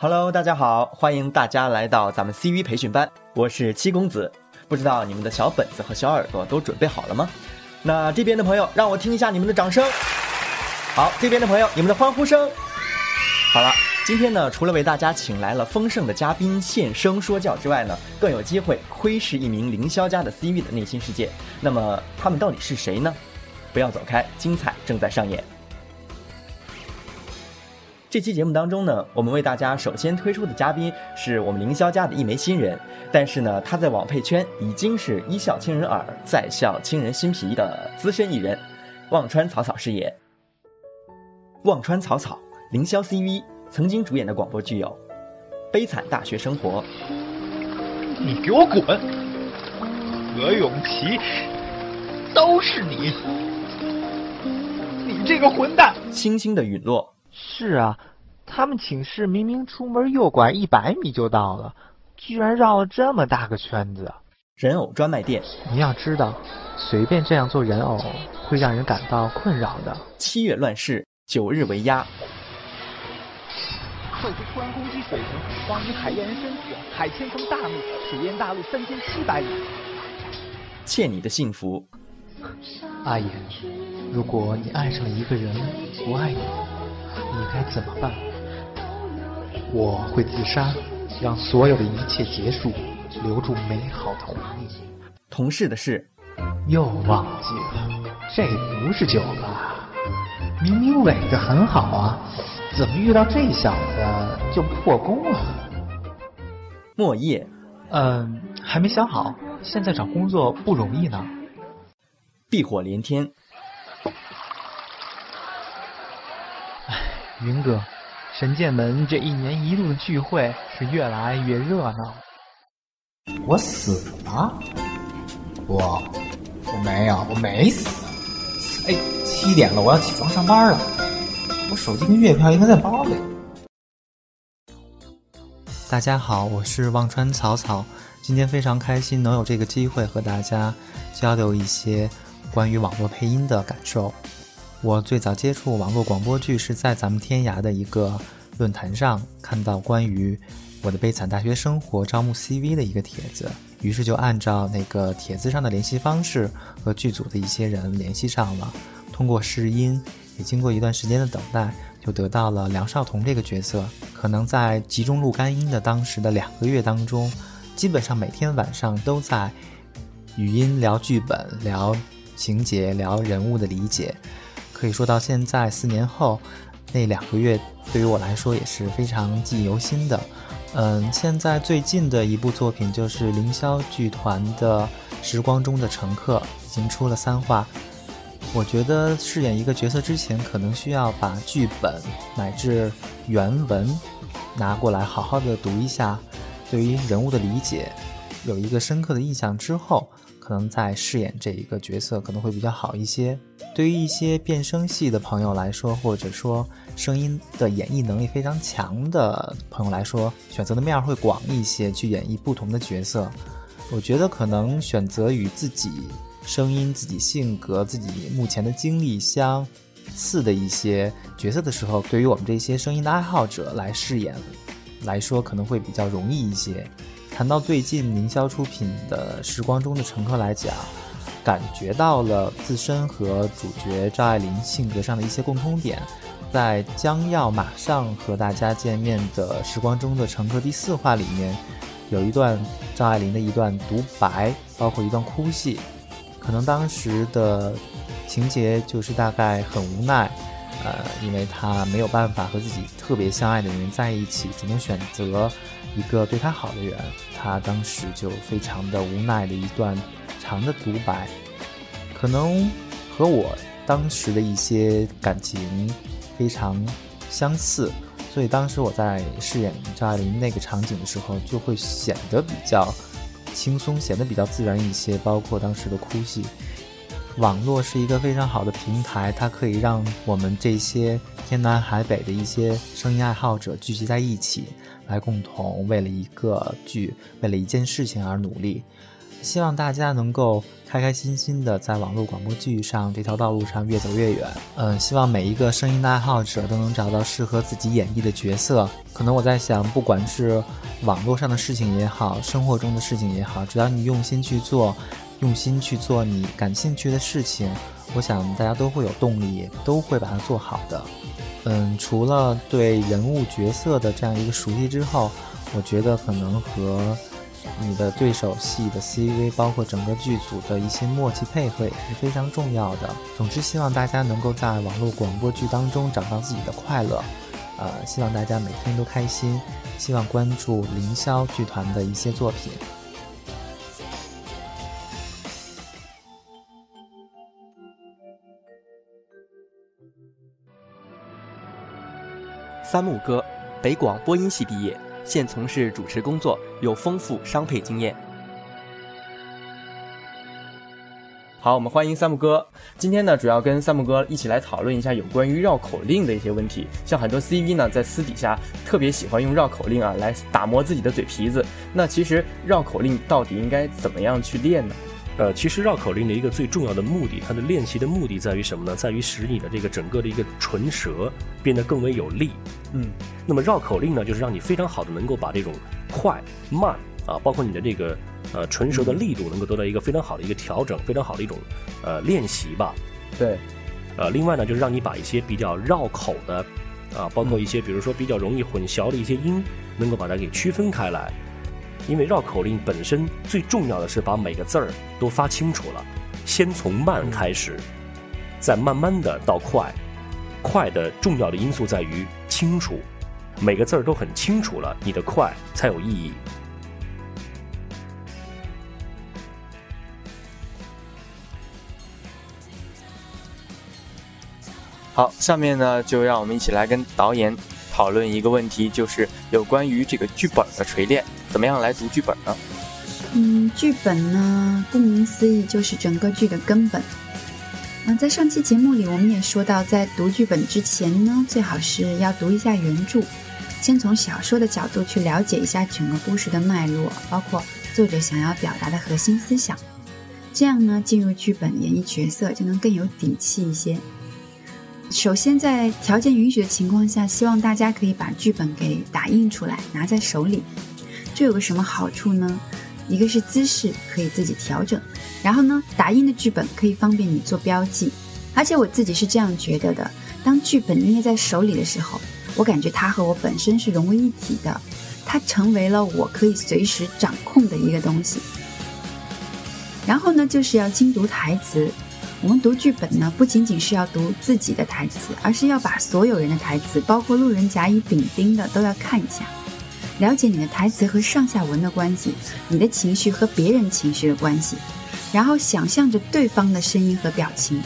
Hello，大家好，欢迎大家来到咱们 CV 培训班，我是七公子。不知道你们的小本子和小耳朵都准备好了吗？那这边的朋友，让我听一下你们的掌声。好，这边的朋友，你们的欢呼声。好了，今天呢，除了为大家请来了丰盛的嘉宾现身说教之外呢，更有机会窥视一名凌霄家的 CV 的内心世界。那么他们到底是谁呢？不要走开，精彩正在上演。这期节目当中呢，我们为大家首先推出的嘉宾是我们凌霄家的一枚新人，但是呢，他在网配圈已经是一笑倾人耳，再笑倾人心脾的资深艺人，忘川草草饰演。忘川草草，凌霄 CV 曾经主演的广播剧有《悲惨大学生活》。你给我滚！何永琪，都是你！你这个混蛋！星星的陨落。是啊，他们寝室明明出门右拐一百米就到了，居然绕了这么大个圈子。人偶专卖店，你要知道，随便这样做人偶会让人感到困扰的。七月乱世，九日为鸭。客户突然攻击水层，黄鱼海燕人身体，海千层大怒，水淹大陆三千七百里。欠你的幸福，阿言，如果你爱上了一个人，不爱你。你该怎么办？我会自杀，让所有的一切结束，留住美好的回忆。同事的事，又忘记了，这不是酒吧？明明尾的很好啊，怎么遇到这小子就破功了？莫叶，嗯，还没想好，现在找工作不容易呢。避火连天。云哥，神剑门这一年一度的聚会是越来越热闹。我死了？我我没有，我没死。哎，七点了，我要起床上班了。我手机跟月票应该在包里。大家好，我是忘川草草，今天非常开心能有这个机会和大家交流一些关于网络配音的感受。我最早接触网络广播剧是在咱们天涯的一个论坛上看到关于我的悲惨大学生活招募 CV 的一个帖子，于是就按照那个帖子上的联系方式和剧组的一些人联系上了。通过试音，也经过一段时间的等待，就得到了梁少彤这个角色。可能在集中录干音的当时的两个月当中，基本上每天晚上都在语音聊剧本、聊情节、聊人物的理解。可以说到现在四年后，那两个月对于我来说也是非常记忆犹新的。嗯，现在最近的一部作品就是凌霄剧团的《时光中的乘客》，已经出了三话。我觉得饰演一个角色之前，可能需要把剧本乃至原文拿过来好好的读一下，对于人物的理解有一个深刻的印象之后。可能在饰演这一个角色可能会比较好一些。对于一些变声系的朋友来说，或者说声音的演绎能力非常强的朋友来说，选择的面会广一些，去演绎不同的角色。我觉得可能选择与自己声音、自己性格、自己目前的经历相似的一些角色的时候，对于我们这些声音的爱好者来饰演来说，可能会比较容易一些。谈到最近凌霄出品的《时光中的乘客》来讲，感觉到了自身和主角赵爱玲性格上的一些共通点。在将要马上和大家见面的《时光中的乘客》第四话里面，有一段赵爱玲的一段独白，包括一段哭戏。可能当时的情节就是大概很无奈，呃，因为她没有办法和自己特别相爱的人在一起，只能选择。一个对她好的人，她当时就非常的无奈的一段长的独白，可能和我当时的一些感情非常相似，所以当时我在饰演张爱玲那个场景的时候，就会显得比较轻松，显得比较自然一些。包括当时的哭戏，网络是一个非常好的平台，它可以让我们这些天南海北的一些声音爱好者聚集在一起。来共同为了一个剧，为了一件事情而努力。希望大家能够开开心心的在网络广播剧上这条道路上越走越远。嗯，希望每一个声音的爱好者都能找到适合自己演绎的角色。可能我在想，不管是网络上的事情也好，生活中的事情也好，只要你用心去做，用心去做你感兴趣的事情，我想大家都会有动力，都会把它做好的。嗯，除了对人物角色的这样一个熟悉之后，我觉得可能和你的对手戏的 CV，包括整个剧组的一些默契配合也是非常重要的。总之，希望大家能够在网络广播剧当中找到自己的快乐。呃，希望大家每天都开心，希望关注凌霄剧团的一些作品。三木哥，北广播音系毕业，现从事主持工作，有丰富商配经验。好，我们欢迎三木哥。今天呢，主要跟三木哥一起来讨论一下有关于绕口令的一些问题。像很多 CV 呢，在私底下特别喜欢用绕口令啊来打磨自己的嘴皮子。那其实绕口令到底应该怎么样去练呢？呃，其实绕口令的一个最重要的目的，它的练习的目的在于什么呢？在于使你的这个整个的一个唇舌变得更为有力。嗯，那么绕口令呢，就是让你非常好的能够把这种快慢啊，包括你的这个呃唇舌的力度，能够得到一个非常好的一个调整，非常好的一种呃练习吧。对，呃，另外呢，就是让你把一些比较绕口的啊，包括一些比如说比较容易混淆的一些音，能够把它给区分开来。因为绕口令本身最重要的是把每个字儿都发清楚了，先从慢开始，再慢慢的到快，快的重要的因素在于清楚，每个字儿都很清楚了，你的快才有意义。好，下面呢就让我们一起来跟导演讨论一个问题，就是有关于这个剧本的锤炼，怎么样来读剧本呢？嗯，剧本呢，顾名思义就是整个剧的根本。嗯，在上期节目里，我们也说到，在读剧本之前呢，最好是要读一下原著，先从小说的角度去了解一下整个故事的脉络，包括作者想要表达的核心思想，这样呢，进入剧本演绎角色就能更有底气一些。首先，在条件允许的情况下，希望大家可以把剧本给打印出来，拿在手里。这有个什么好处呢？一个是姿势可以自己调整，然后呢，打印的剧本可以方便你做标记。而且我自己是这样觉得的：当剧本捏在手里的时候，我感觉它和我本身是融为一体的，它成为了我可以随时掌控的一个东西。然后呢，就是要精读台词。我们读剧本呢，不仅仅是要读自己的台词，而是要把所有人的台词，包括路人甲乙丙丁的，都要看一下，了解你的台词和上下文的关系，你的情绪和别人情绪的关系，然后想象着对方的声音和表情，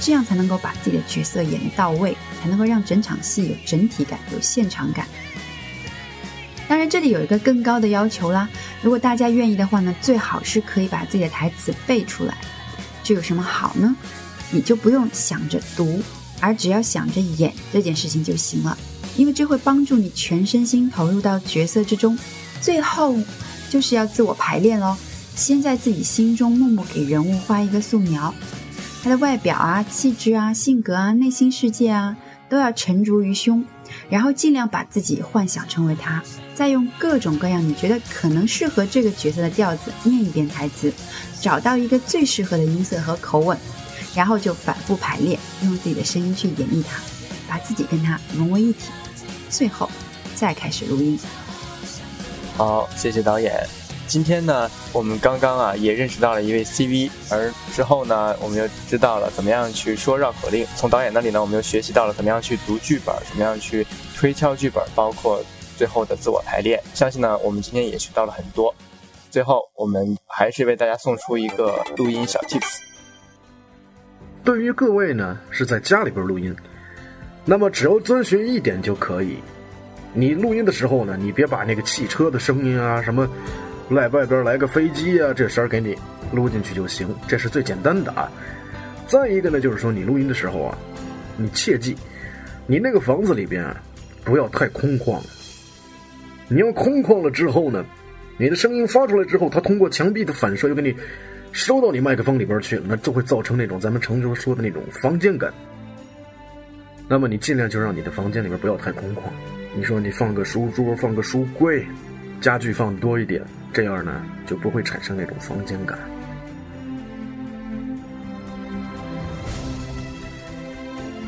这样才能够把自己的角色演得到位，才能够让整场戏有整体感、有现场感。当然，这里有一个更高的要求啦，如果大家愿意的话呢，最好是可以把自己的台词背出来。这有什么好呢？你就不用想着读，而只要想着演这件事情就行了，因为这会帮助你全身心投入到角色之中。最后就是要自我排练喽，先在自己心中默默给人物画一个素描，他的外表啊、气质啊、性格啊、内心世界啊，都要沉着于胸，然后尽量把自己幻想成为他，再用各种各样你觉得可能适合这个角色的调子念一遍台词。找到一个最适合的音色和口吻，然后就反复排练，用自己的声音去演绎它，把自己跟它融为一体，最后再开始录音。好，谢谢导演。今天呢，我们刚刚啊也认识到了一位 CV，而之后呢，我们又知道了怎么样去说绕口令。从导演那里呢，我们又学习到了怎么样去读剧本，怎么样去推敲剧本，包括最后的自我排练。相信呢，我们今天也学到了很多。最后，我们还是为大家送出一个录音小 tips。对于各位呢，是在家里边录音，那么只要遵循一点就可以。你录音的时候呢，你别把那个汽车的声音啊，什么来外边来个飞机啊，这声给你录进去就行，这是最简单的啊。再一个呢，就是说你录音的时候啊，你切记，你那个房子里边不要太空旷。你要空旷了之后呢？你的声音发出来之后，它通过墙壁的反射又给你收到你麦克风里边去了，那就会造成那种咱们常州说的那种房间感。那么你尽量就让你的房间里面不要太空旷。你说你放个书桌，放个书柜，家具放多一点，这样呢就不会产生那种房间感。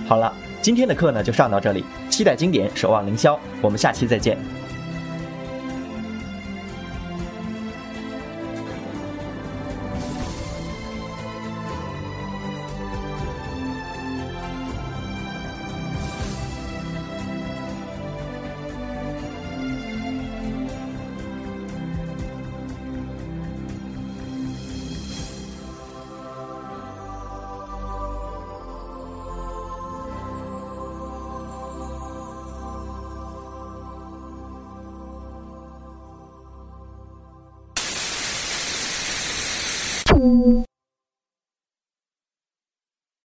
好了，今天的课呢就上到这里，期待经典，守望凌霄，我们下期再见。